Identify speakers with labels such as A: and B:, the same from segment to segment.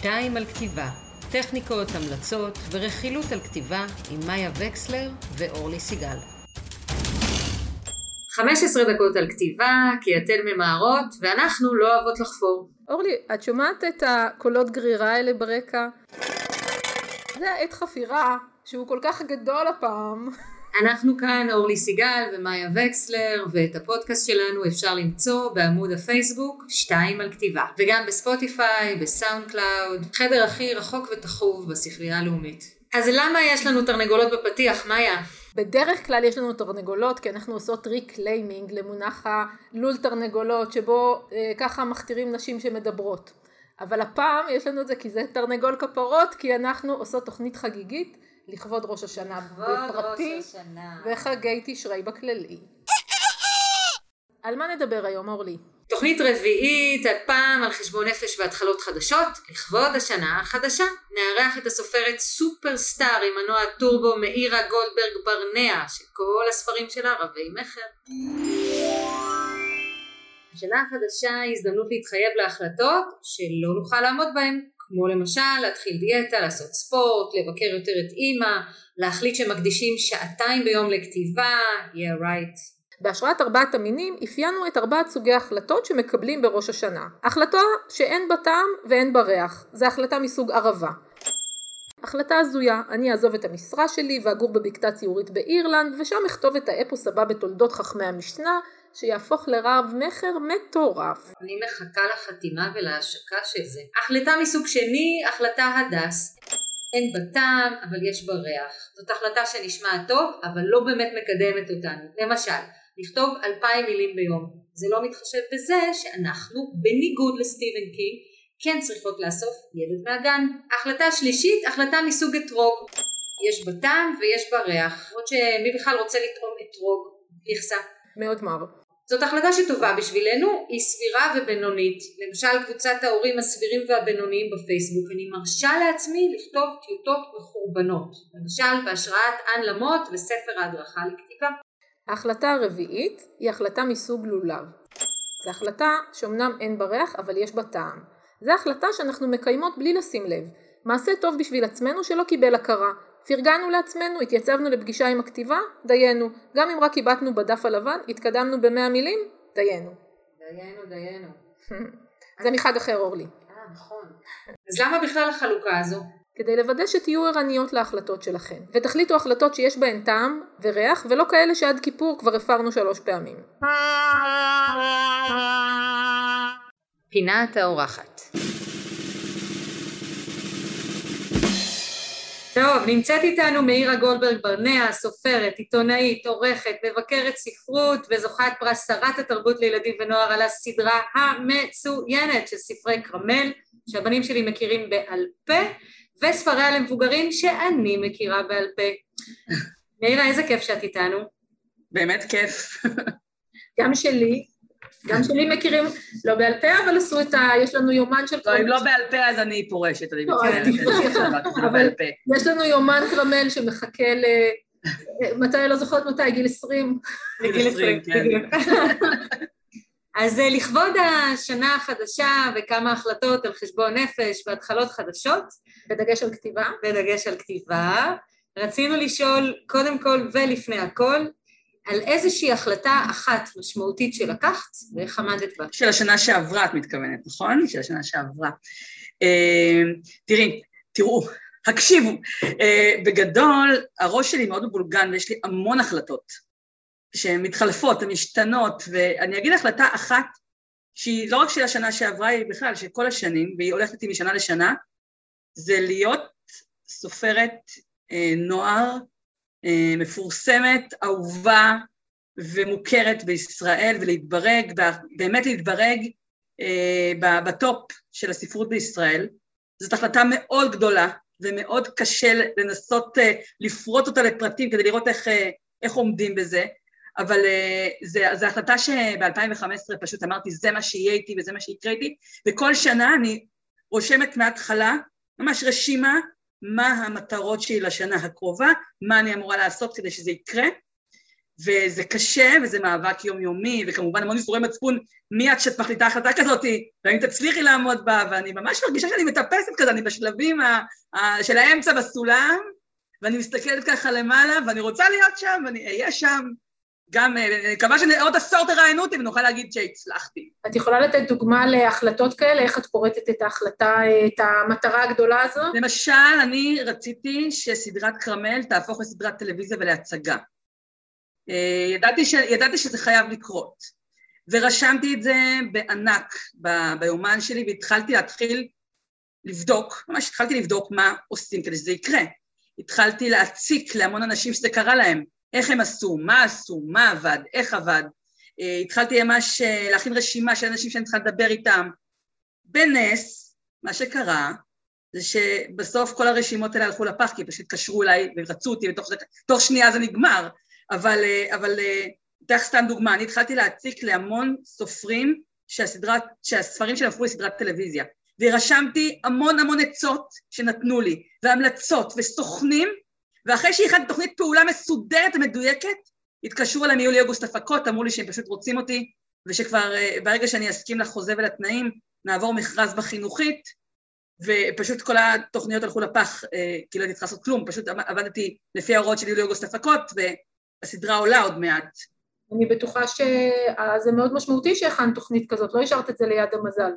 A: שתיים על כתיבה, טכניקות, המלצות ורכילות על כתיבה עם מאיה וקסלר ואורלי סיגל. 15 דקות על כתיבה, כי אתן ממהרות ואנחנו לא אוהבות לחפור.
B: אורלי, את שומעת את הקולות גרירה האלה ברקע? זה אתר חפירה שהוא כל כך גדול הפעם.
A: אנחנו כאן אורלי סיגל ומאיה וקסלר ואת הפודקאסט שלנו אפשר למצוא בעמוד הפייסבוק שתיים על כתיבה וגם בספוטיפיי, בסאונד קלאוד, חדר הכי רחוק ותחוב בספרייה הלאומית. אז למה יש לנו תרנגולות בפתיח, מאיה?
B: בדרך כלל יש לנו תרנגולות כי אנחנו עושות reclaiming למונח הלול תרנגולות שבו אה, ככה מכתירים נשים שמדברות. אבל הפעם יש לנו את זה כי זה תרנגול כפרות כי אנחנו עושות תוכנית חגיגית לכבוד ראש השנה בפרטי וחגי תשרי בכללי. על מה נדבר היום אורלי?
A: תוכנית רביעית, הפעם על חשבון נפש והתחלות חדשות, לכבוד השנה החדשה. נארח את הסופרת סופרסטאר עם מנוע טורבו מאירה גולדברג ברנע, שכל הספרים שלה רבי מכר. השנה החדשה היא הזדמנות להתחייב להחלטות שלא נוכל לעמוד בהן, כמו למשל להתחיל דיאטה, לעשות ספורט, לבקר יותר את אימא, להחליט שמקדישים שעתיים ביום לכתיבה, yeah right.
B: בהשראת ארבעת המינים אפיינו את ארבעת סוגי ההחלטות שמקבלים בראש השנה. החלטה שאין בה טעם ואין בה ריח, זה החלטה מסוג ערבה. החלטה הזויה, אני אעזוב את המשרה שלי ואגור בבקתה ציורית באירלנד ושם אכתוב את האפוס הבא בתולדות חכמי המשנה שיהפוך לרב מכר מטורף.
A: אני מחכה לחתימה ולהשקה של זה. החלטה מסוג שני, החלטה הדס. אין בה טעם, אבל יש בה ריח. זאת החלטה שנשמעת טוב, אבל לא באמת מקדמת אותנו. למשל, לכתוב אלפיים מילים ביום. זה לא מתחשב בזה שאנחנו, בניגוד לסטיבן קינג, כן צריכות לאסוף ילד מהגן. החלטה שלישית, החלטה מסוג אתרוג. יש בה טעם ויש בה ריח. למרות שמי בכלל רוצה לטעום אתרוג? איכסה.
B: מאוד מר.
A: זאת החלטה שטובה בשבילנו, היא סבירה ובינונית. למשל קבוצת ההורים הסבירים והבינוניים בפייסבוק, אני מרשה לעצמי לכתוב טיוטות מחורבנות. למשל בהשראת אן למוט וספר ההדרכה לכתיבה.
B: ההחלטה הרביעית היא החלטה מסוג לולב. זו החלטה שאומנם אין בה ריח אבל יש בה טעם. זו החלטה שאנחנו מקיימות בלי לשים לב. מעשה טוב בשביל עצמנו שלא קיבל הכרה. פרגנו לעצמנו, התייצבנו לפגישה עם הכתיבה, דיינו. גם אם רק קיבטנו בדף הלבן, התקדמנו במאה מילים, דיינו.
A: דיינו, דיינו.
B: זה מחג אחר אורלי.
A: אה, נכון. אז למה בכלל החלוקה הזו?
B: כדי לוודא שתהיו ערניות להחלטות שלכם, ותחליטו החלטות שיש בהן טעם וריח, ולא כאלה שעד כיפור כבר הפרנו שלוש פעמים.
A: פינת האורחת טוב, נמצאת איתנו מאירה גולדברג ברנע, סופרת, עיתונאית, עורכת, מבקרת ספרות וזוכת פרס שרת התרבות לילדים ונוער על הסדרה המצוינת של ספרי כרמל, שהבנים שלי מכירים בעל פה, וספריה למבוגרים שאני מכירה בעל פה. מאירה, איזה כיף שאת איתנו.
C: באמת כיף.
B: גם שלי, גם שלי מכירים, לא בעל פה, אבל עשו את ה... יש לנו יומן של...
C: לא, אם לא בעל פה אז אני פורשת, אני מצטערת.
B: אבל יש לנו יומן כרמל שמחכה ל... מתי, לא זוכרת מתי, גיל 20?
C: גיל 20, כן.
A: אז לכבוד השנה החדשה וכמה החלטות על חשבון נפש והתחלות חדשות.
B: בדגש על כתיבה.
A: בדגש על כתיבה. רצינו לשאול קודם כל ולפני הכל, על איזושהי החלטה אחת משמעותית שלקחת ואיך עמדת בה.
C: של השנה שעברה את מתכוונת, נכון? של השנה שעברה. תראי, תראו, הקשיבו, בגדול הראש שלי מאוד מבולגן ויש לי המון החלטות שהן מתחלפות, הן משתנות, ואני אגיד החלטה אחת שהיא לא רק של השנה שעברה, היא בכלל של כל השנים, והיא הולכת איתי משנה לשנה, זה להיות סופרת נוער מפורסמת, אהובה ומוכרת בישראל ולהתברג, באמת להתברג בטופ של הספרות בישראל. זאת החלטה מאוד גדולה ומאוד קשה לנסות לפרוט אותה לפרטים כדי לראות איך, איך עומדים בזה, אבל זו החלטה שב-2015 פשוט אמרתי זה מה שיהיה איתי וזה מה שיקרה איתי, וכל שנה אני רושמת מההתחלה ממש רשימה מה המטרות שלי לשנה הקרובה, מה אני אמורה לעשות כדי שזה יקרה, וזה קשה, וזה מאבק יומיומי, וכמובן המון ייסורי מצפון, מי את שאת מחליטה החלטה כזאת, והאם תצליחי לעמוד בה, ואני ממש מרגישה שאני מטפסת כזה, אני בשלבים ה, ה, של האמצע בסולם, ואני מסתכלת ככה למעלה, ואני רוצה להיות שם, ואני אהיה שם. גם, אה, אני מקווה שעוד עשור תראיינו אותי ונוכל להגיד שהצלחתי.
B: את יכולה לתת דוגמה להחלטות כאלה? איך את פורטת את ההחלטה, את המטרה הגדולה הזו?
C: למשל, אני רציתי שסדרת כרמל תהפוך לסדרת טלוויזיה ולהצגה. אה, ידעתי, ש... ידעתי שזה חייב לקרות, ורשמתי את זה בענק ב... ביומן שלי והתחלתי להתחיל לבדוק, ממש התחלתי לבדוק מה עושים כדי שזה יקרה. התחלתי להציק להמון אנשים שזה קרה להם, איך הם עשו, מה עשו, מה עבד, איך עבד. אה, התחלתי ממש אה, להכין רשימה של אנשים שאני צריכה לדבר איתם. בנס, מה שקרה, זה שבסוף כל הרשימות האלה הלכו לפח, כי פשוט התקשרו אליי ורצו אותי, ותוך שנייה זה נגמר. אבל, אה, אבל אתן סתם דוגמה, אני התחלתי להציק להמון סופרים שהסדרת, שהספרים שלהם הפכו לסדרת טלוויזיה. ורשמתי המון המון עצות שנתנו לי, והמלצות וסוכנים ואחרי שהכנתי תוכנית פעולה מסודרת ומדויקת, התקשרו אליי מיולי אוגוסט הפקות, אמרו לי שהם פשוט רוצים אותי, ושכבר אה, ברגע שאני אסכים לחוזה ולתנאים, נעבור מכרז בחינוכית, ופשוט כל התוכניות הלכו לפח, אה, כי לא הייתי צריכה לעשות כלום, פשוט עבדתי לפי ההוראות של יולי אוגוסט הפקות, והסדרה עולה עוד מעט.
B: אני בטוחה שזה מאוד משמעותי שהכנת תוכנית כזאת, לא השארת את זה ליד המזל.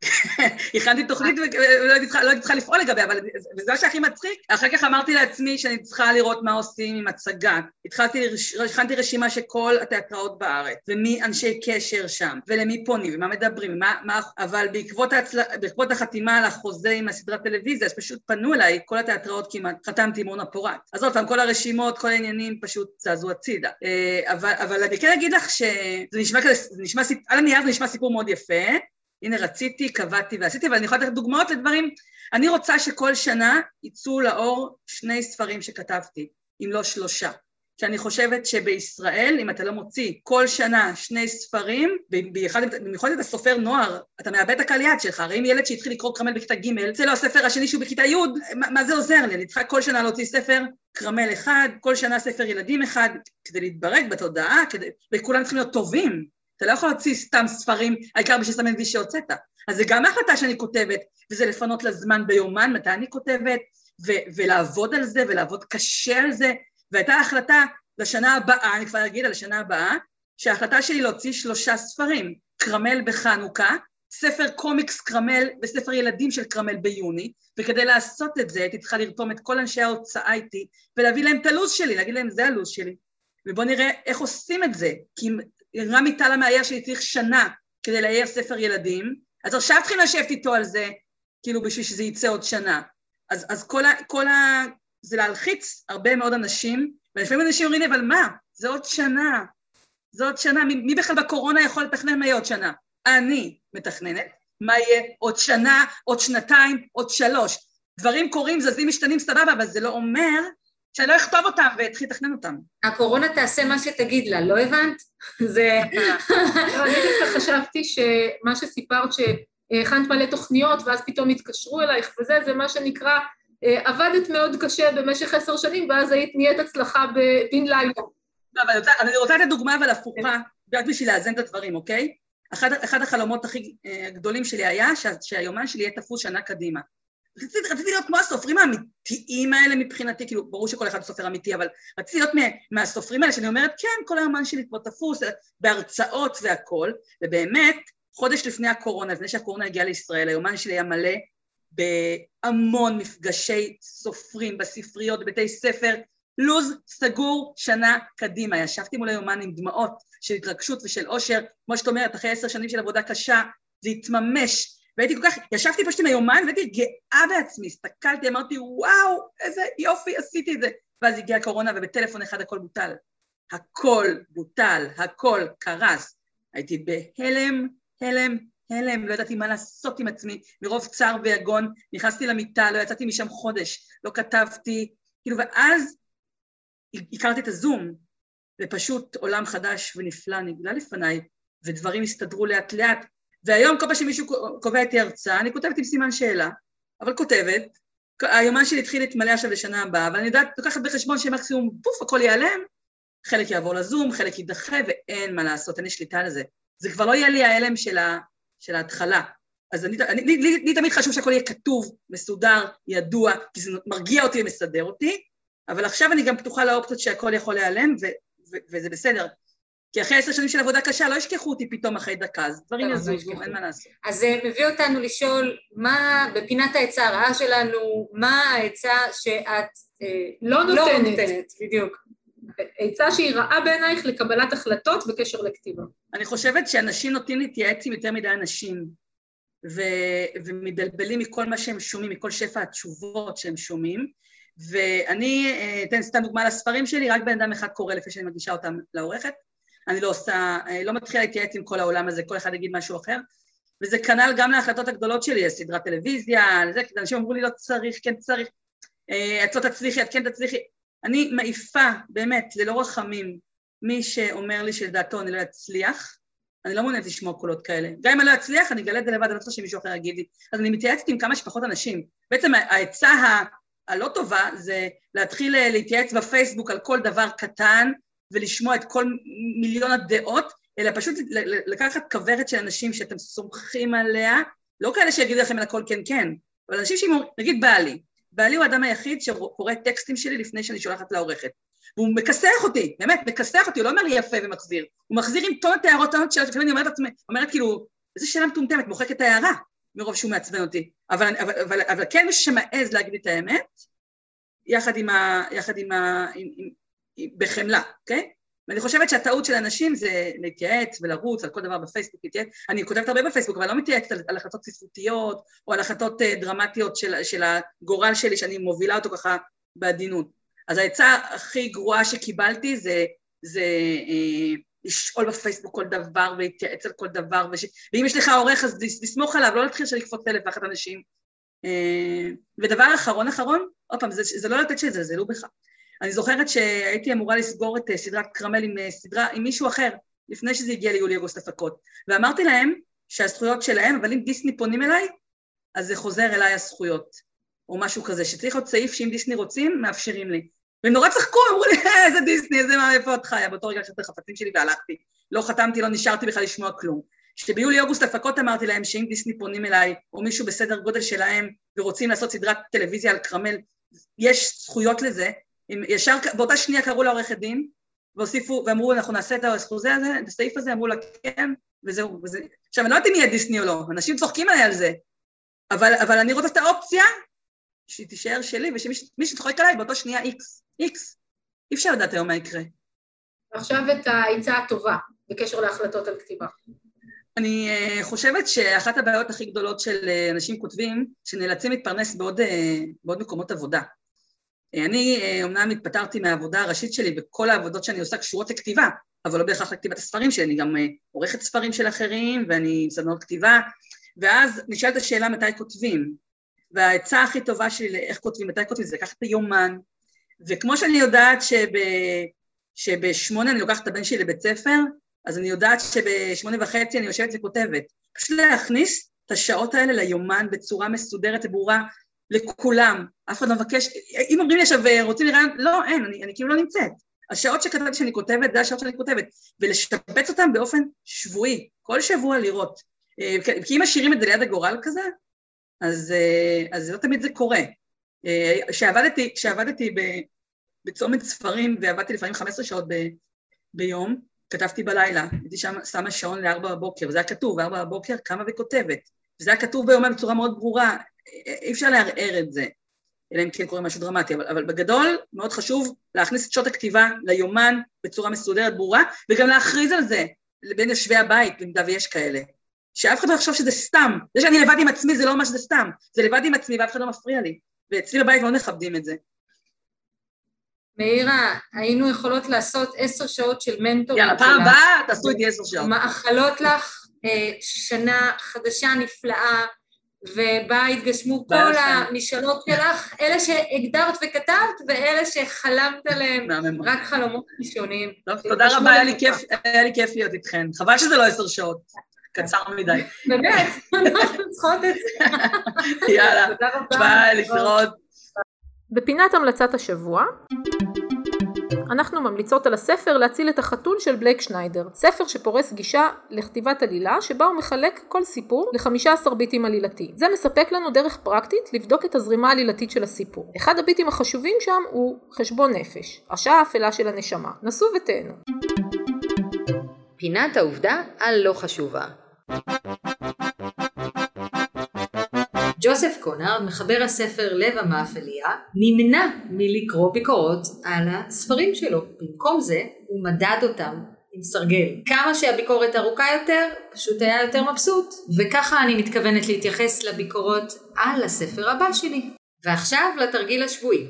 C: הכנתי תוכנית ולא הייתי צריכה לפעול לגביה, אבל זה מה שהכי מצחיק. אחר כך אמרתי לעצמי שאני צריכה לראות מה עושים עם הצגה. התחלתי, הכנתי רשימה של כל התיאטראות בארץ, ומי אנשי קשר שם, ולמי פונים, ומה מדברים, מה, מה, אבל בעקבות, ההצל... בעקבות החתימה על החוזה עם הסדרת טלוויזיה, אז פשוט פנו אליי, כל התיאטראות כמעט, חתמתי עם אורנה פורט. אז עוד פעם, כל הרשימות, כל העניינים פשוט זזו הצידה. אה, אבל, אבל אני כן אגיד לך שזה נשמע כזה, זה נשמע, על הנייר זה נשמע סיפור מאוד יפה, הנה רציתי, קבעתי ועשיתי, אבל אני יכולה לתת דוגמאות לדברים. אני רוצה שכל שנה יצאו לאור שני ספרים שכתבתי, אם לא שלושה. שאני חושבת שבישראל, אם אתה לא מוציא כל שנה שני ספרים, במיוחד את הסופר נוער, אתה מאבד את הקהל יד שלך, הרי אם ילד שהתחיל לקרוא כרמל בכיתה ג', זה לא הספר השני שהוא בכיתה י', מה, מה זה עוזר לי? אני צריכה כל שנה להוציא ספר כרמל אחד, כל שנה ספר ילדים אחד, כדי להתברג בתודעה, כדי... וכולם צריכים להיות טובים, אתה לא יכול להוציא סתם ספרים, העיקר בשביל לסמן וי שהוצאת. אז זה גם החלטה שאני כותבת, וזה לפנות לזמן ביומן, מתי אני כותבת, ו- ולעבוד על זה, ולעבוד קשה על זה, והייתה החלטה לשנה הבאה, אני כבר אגיד על השנה הבאה, שההחלטה שלי להוציא שלושה ספרים, כרמל בחנוכה, ספר קומיקס כרמל וספר ילדים של כרמל ביוני, וכדי לעשות את זה הייתי צריכה לרתום את כל אנשי ההוצאה איתי ולהביא להם את הלו"ז שלי, להגיד להם זה הלו"ז שלי, ובואו נראה איך עושים את זה, כי רמי טל המאייר שלי צריך שנה כדי לאייר ספר ילדים, אז עכשיו צריכים לשבת איתו על זה, כאילו בשביל שזה יצא עוד שנה. אז, אז כל, ה, כל ה... זה להלחיץ הרבה מאוד אנשים, ולפעמים אנשים אומרים לי, אבל מה, זה עוד שנה, זה עוד שנה, מי, מי בכלל בקורונה יכול לתכנן מה יהיה עוד שנה? אני מתכננת, מה יהיה עוד שנה, עוד שנתיים, עוד שלוש. דברים קורים, זזים, משתנים, סבבה, אבל זה לא אומר שאני לא אכתוב אותם ואתחיל לתכנן אותם.
A: הקורונה תעשה מה שתגיד לה, לא הבנת? זה...
B: לא, אני דווקא חשבתי שמה שסיפרת, שהכנת מלא תוכניות ואז פתאום התקשרו אלייך וזה, זה מה שנקרא, אה, עבדת מאוד קשה במשך עשר שנים ואז היית נהיית הצלחה בן לילה.
C: לא, אבל אני רוצה לתת דוגמה אבל הפוכה, רק בשביל לאזן את הדברים, אוקיי? אחד, אחד החלומות הכי אה, גדולים שלי היה שהיומן שלי יהיה תפוס שנה קדימה. רציתי, רציתי להיות כמו הסופרים האמיתיים האלה מבחינתי, כאילו ברור שכל אחד סופר אמיתי, אבל רציתי להיות מהסופרים האלה שאני אומרת כן, כל היומן שלי כבר תפוס בהרצאות והכל, ובאמת חודש לפני הקורונה, לפני שהקורונה הגיעה לישראל, היומן שלי היה מלא בהמון מפגשי סופרים בספריות, בבתי ספר, לו"ז סגור שנה קדימה, ישבתי מול היומן עם דמעות של התרגשות ושל אושר, כמו שאת אומרת, אחרי עשר שנים של עבודה קשה, זה התממש והייתי כל כך, ישבתי פשוט עם היומן והייתי גאה בעצמי, הסתכלתי, אמרתי, וואו, איזה יופי, עשיתי את זה. ואז הגיעה הקורונה ובטלפון אחד הכל בוטל. הכל בוטל, הכל קרס. הייתי בהלם, הלם, הלם, לא ידעתי מה לעשות עם עצמי, מרוב צער ויגון, נכנסתי למיטה, לא יצאתי משם חודש, לא כתבתי, כאילו, ואז הכרתי את הזום, ופשוט עולם חדש ונפלא נגלה לפניי, ודברים הסתדרו לאט לאט, והיום כל פעם שמישהו קובע איתי הרצאה, אני כותבת עם סימן שאלה, אבל כותבת, היומן שלי התחיל להתמלא עכשיו לשנה הבאה, אבל אני יודעת, לוקחת בחשבון שמקסימום פוף, הכל ייעלם, חלק יעבור לזום, חלק יידחה, ואין מה לעשות, אין לי שליטה על זה. זה כבר לא יהיה לי ההלם של, ה, של ההתחלה. אז אני, אני, לי, לי, לי תמיד חשוב שהכל יהיה כתוב, מסודר, ידוע, כי זה מרגיע אותי ומסדר אותי, אבל עכשיו אני גם פתוחה לאופציות שהכל יכול להיעלם, ו, ו, וזה בסדר. כי אחרי עשר שנים של עבודה קשה לא ישכחו אותי פתאום אחרי דקה, אז דברים
A: לא,
C: יזוזו, אין מה לעשות.
A: אז זה מביא אותנו לשאול, מה בפינת העצה הרעה שלנו, מה העצה שאת אה,
B: לא
A: לא
B: נותנת.
A: בדיוק.
B: עצה שהיא רעה בעינייך לקבלת החלטות בקשר לכתיבה.
C: אני חושבת שאנשים נוטים להתייעץ עם יותר מדי אנשים, ו- ומתבלבלים מכל מה שהם שומעים, מכל שפע התשובות שהם שומעים, ואני אה, אתן סתם דוגמה לספרים שלי, רק בן אדם אחד קורא לפני שאני מגישה אותם לעורכת, אני לא עושה, אה, לא מתחילה להתייעץ עם כל העולם הזה, כל אחד יגיד משהו אחר, וזה כנ"ל גם להחלטות הגדולות שלי, סדרת טלוויזיה, לזה, כי אנשים אמרו לי לא צריך, כן צריך, אה, את לא תצליחי, את כן תצליחי, אני מעיפה, באמת, ללא רחמים, מי שאומר לי שלדעתו אני לא אצליח, אני לא מעוניינת לשמוע קולות כאלה. גם אם אני לא אצליח, אני אגלה את זה לבד, אני לא צריכה שמישהו אחר יגיד לי. אז אני מתייעצת עם כמה שפחות אנשים. בעצם העצה הלא טובה זה להתחיל אה, להתייעץ בפייסבוק על כל דבר קטן ולשמוע את כל מיליון הדעות, אלא פשוט לקחת כוורת של אנשים שאתם סומכים עליה, לא כאלה שיגידו לכם על הכל כן כן, אבל אנשים שאומרים, נגיד בעלי, בעלי הוא האדם היחיד שקורא טקסטים שלי לפני שאני שולחת לעורכת. והוא מכסח אותי, באמת, מכסח אותי, הוא לא אומר לי יפה ומחזיר, הוא מחזיר עם טונות הערות, טונות שאלות, לפעמים אני אומרת לעצמי, אומרת כאילו, איזה שאלה מטומטמת, מוחקת את ההערה, מרוב שהוא מעצבן אותי. אבל, אבל, אבל, אבל כן מי שמעז להגיד את האמת, יחד עם ה... יחד עם ה... עם, עם, בחמלה, אוקיי? ואני חושבת שהטעות של אנשים זה להתייעץ ולרוץ על כל דבר בפייסבוק, להתייעץ. אני כותבת הרבה בפייסבוק, אבל לא מתייעצת על, על החלטות ספרותיות או על החלטות uh, דרמטיות של, של הגורל שלי, שאני מובילה אותו ככה בעדינות. אז העצה הכי גרועה שקיבלתי זה, זה אה, לשאול בפייסבוק כל דבר ולהתייעץ על כל דבר, וש... ואם יש לך עורך אז לסמוך עליו, לא להתחיל לקפוץ אלף ואחת אנשים. אה, ודבר אחרון אחרון, עוד פעם, זה, זה לא לתת שיזלזלו בך. אני זוכרת שהייתי אמורה לסגור את אה, סדרת קרמל עם אה, סדרה, עם מישהו אחר, לפני שזה הגיע ליולי אוגוסט הפקות, ואמרתי להם שהזכויות שלהם, אבל אם דיסני פונים אליי, אז זה חוזר אליי הזכויות, או משהו כזה, שצריך להיות סעיף שאם דיסני רוצים, מאפשרים לי. והם נורא צחקו, אמרו לי, "אה, איזה דיסני, איזה מה, איפה את חיה? באותו רגע לקחתי את החפצים שלי והלכתי. לא חתמתי, לא נשארתי בכלל לשמוע כלום. כשביולי-אוגוסט הפקות אמרתי להם שאם דיסני פונים אליי, או מישהו בסדר גודל שלהם, ורוצים לעשות סדרת טלוויזיה על קרמל, יש זכויות לזה. הם ישר, באותה שנייה קראו לעורכת דין, והוסיפו, ואמרו, אנחנו נעשה את החוזה הזה, את הסעיף הזה, אמרו לה כן, וזהו. וזה... עכשיו, אני לא יודעת אם יהיה דיסני או לא, אנשים צוחקים עליי על זה, אבל, אבל אני רוצה את האופציה שהיא תישאר שלי, ושמי שצוחק עליי באותו שנייה איקס, איקס. אי אפשר לדעת היום מה יקרה.
B: עכשיו את העצה הטובה בקשר להחלטות על כתיבה.
C: אני uh, חושבת שאחת הבעיות הכי גדולות של uh, אנשים כותבים, שנאלצים להתפרנס בעוד, uh, בעוד מקומות עבודה. אני אומנם התפטרתי מהעבודה הראשית שלי, וכל העבודות שאני עושה קשורות לכתיבה, אבל לא בהכרח לכתיבת הספרים שלי, אני גם uh, עורכת ספרים של אחרים, ואני עם סדנאות כתיבה, ואז נשאלת השאלה מתי כותבים. והעצה הכי טובה שלי לאיך כותבים, מתי כותבים, זה לקחת את היומן, וכמו שאני יודעת שב, שבשמונה אני לוקחת את הבן שלי לבית ספר, אז אני יודעת שבשמונה וחצי אני יושבת וכותבת. פשוט להכניס את השעות האלה ליומן בצורה מסודרת וברורה לכולם. אף אחד לא מבקש, אם אומרים לי עכשיו רוצים לראות, לא, אין, אני, אני כאילו לא נמצאת. השעות שכתבתי שאני כותבת, זה השעות שאני כותבת, ולשפץ אותן באופן שבועי, כל שבוע לראות. כי אם משאירים את זה ליד הגורל כזה, אז, אז לא תמיד זה קורה. כשעבדתי, כשעבדתי בצומת ספרים ועבדתי לפעמים 15 שעות ב, ביום, כתבתי בלילה, הייתי שם שמה שעון לארבע בבוקר, וזה היה כתוב, בארבע בבוקר קמה וכותבת, וזה היה כתוב ביומן בצורה מאוד ברורה, אי אפשר לערער את זה, אלא אם כן קורה משהו דרמטי, אבל, אבל בגדול מאוד חשוב להכניס את שעות הכתיבה ליומן בצורה מסודרת, ברורה, וגם להכריז על זה בין יושבי הבית, במידה ויש כאלה. שאף אחד לא יחשוב שזה סתם, זה שאני לבד עם עצמי זה לא אומר שזה סתם, זה לבד עם עצמי ואף אחד לא מפריע לי, ואצלי בבית לא מכבדים את זה.
A: מאירה, היינו יכולות לעשות עשר שעות של מנטורית
C: יאללה, פעם הבאה תעשו איתי עשר שעות.
A: מאחלות לך אה, שנה חדשה נפלאה, ובה התגשמו כל המשאלות שלך, אלה שהגדרת וכתבת, ואלה שחלמת עליהם, רק חלומות ראשונים.
C: תודה רבה, היה לי כיף להיות איתכן. חבל שזה לא עשר שעות. קצר מדי.
A: באמת, אנחנו צריכות את זה.
C: יאללה, ביי, להתראות.
B: בפינת המלצת השבוע אנחנו ממליצות על הספר להציל את החתול של בלייק שניידר, ספר שפורס גישה לכתיבת עלילה שבה הוא מחלק כל סיפור ל-15 ביטים עלילתי. זה מספק לנו דרך פרקטית לבדוק את הזרימה העלילתית של הסיפור. אחד הביטים החשובים שם הוא חשבון נפש, השעה האפלה של הנשמה. נסו ותהנו.
A: פינת העובדה הלא חשובה. ג'וסף קונרד, מחבר הספר לב המאפליה, נמנע מלקרוא ביקורות על הספרים שלו. במקום זה, הוא מדד אותם עם סרגל. כמה שהביקורת ארוכה יותר, פשוט היה יותר מבסוט. וככה אני מתכוונת להתייחס לביקורות על הספר הבא שלי. ועכשיו לתרגיל השבועי.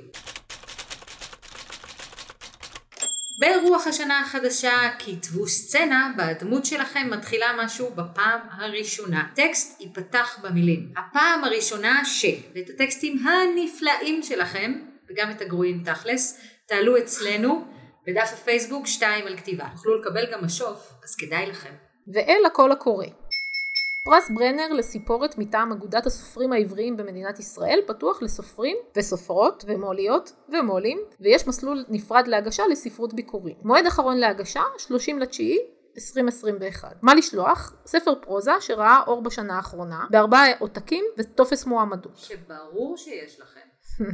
A: ברוח השנה החדשה כתבו סצנה בדמות שלכם מתחילה משהו בפעם הראשונה. טקסט ייפתח במילים. הפעם הראשונה ש... ואת הטקסטים הנפלאים שלכם, וגם את הגרועים תכלס, תעלו אצלנו בדף הפייסבוק 2 על כתיבה. תוכלו לקבל גם משוב, אז כדאי לכם.
B: ואל הקול הקורא. פרס ברנר לסיפורת מטעם אגודת הסופרים העבריים במדינת ישראל פתוח לסופרים וסופרות ומוליות ומולים ויש מסלול נפרד להגשה לספרות ביקורים. מועד אחרון להגשה 30 לתשיעי 2021. מה לשלוח? ספר פרוזה שראה אור בשנה האחרונה בארבעה עותקים וטופס מועמדות.
A: שברור שיש לכם.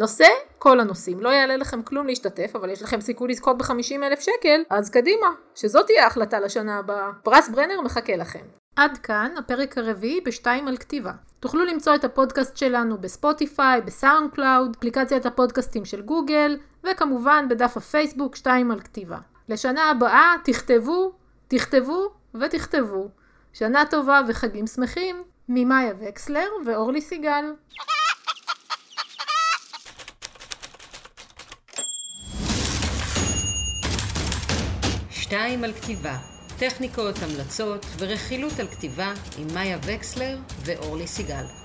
B: נושא כל הנושאים. לא יעלה לכם כלום להשתתף, אבל יש לכם סיכוי לזכות ב-50 אלף שקל, אז קדימה, שזאת תהיה ההחלטה לשנה הבאה. פרס ברנר מחכה לכם. עד כאן הפרק הרביעי בשתיים על כתיבה. תוכלו למצוא את הפודקאסט שלנו בספוטיפיי, בסאונד קלאוד, אפליקציית הפודקאסטים של גוגל, וכמובן בדף הפייסבוק שתיים על כתיבה. לשנה הבאה תכתבו, תכתבו ותכתבו. שנה טובה וחגים שמחים, ממאיה וקסלר ואורלי סיגל.
A: שתיים על כתיבה, טכניקות, המלצות ורכילות על כתיבה עם מאיה וקסלר ואורלי סיגל.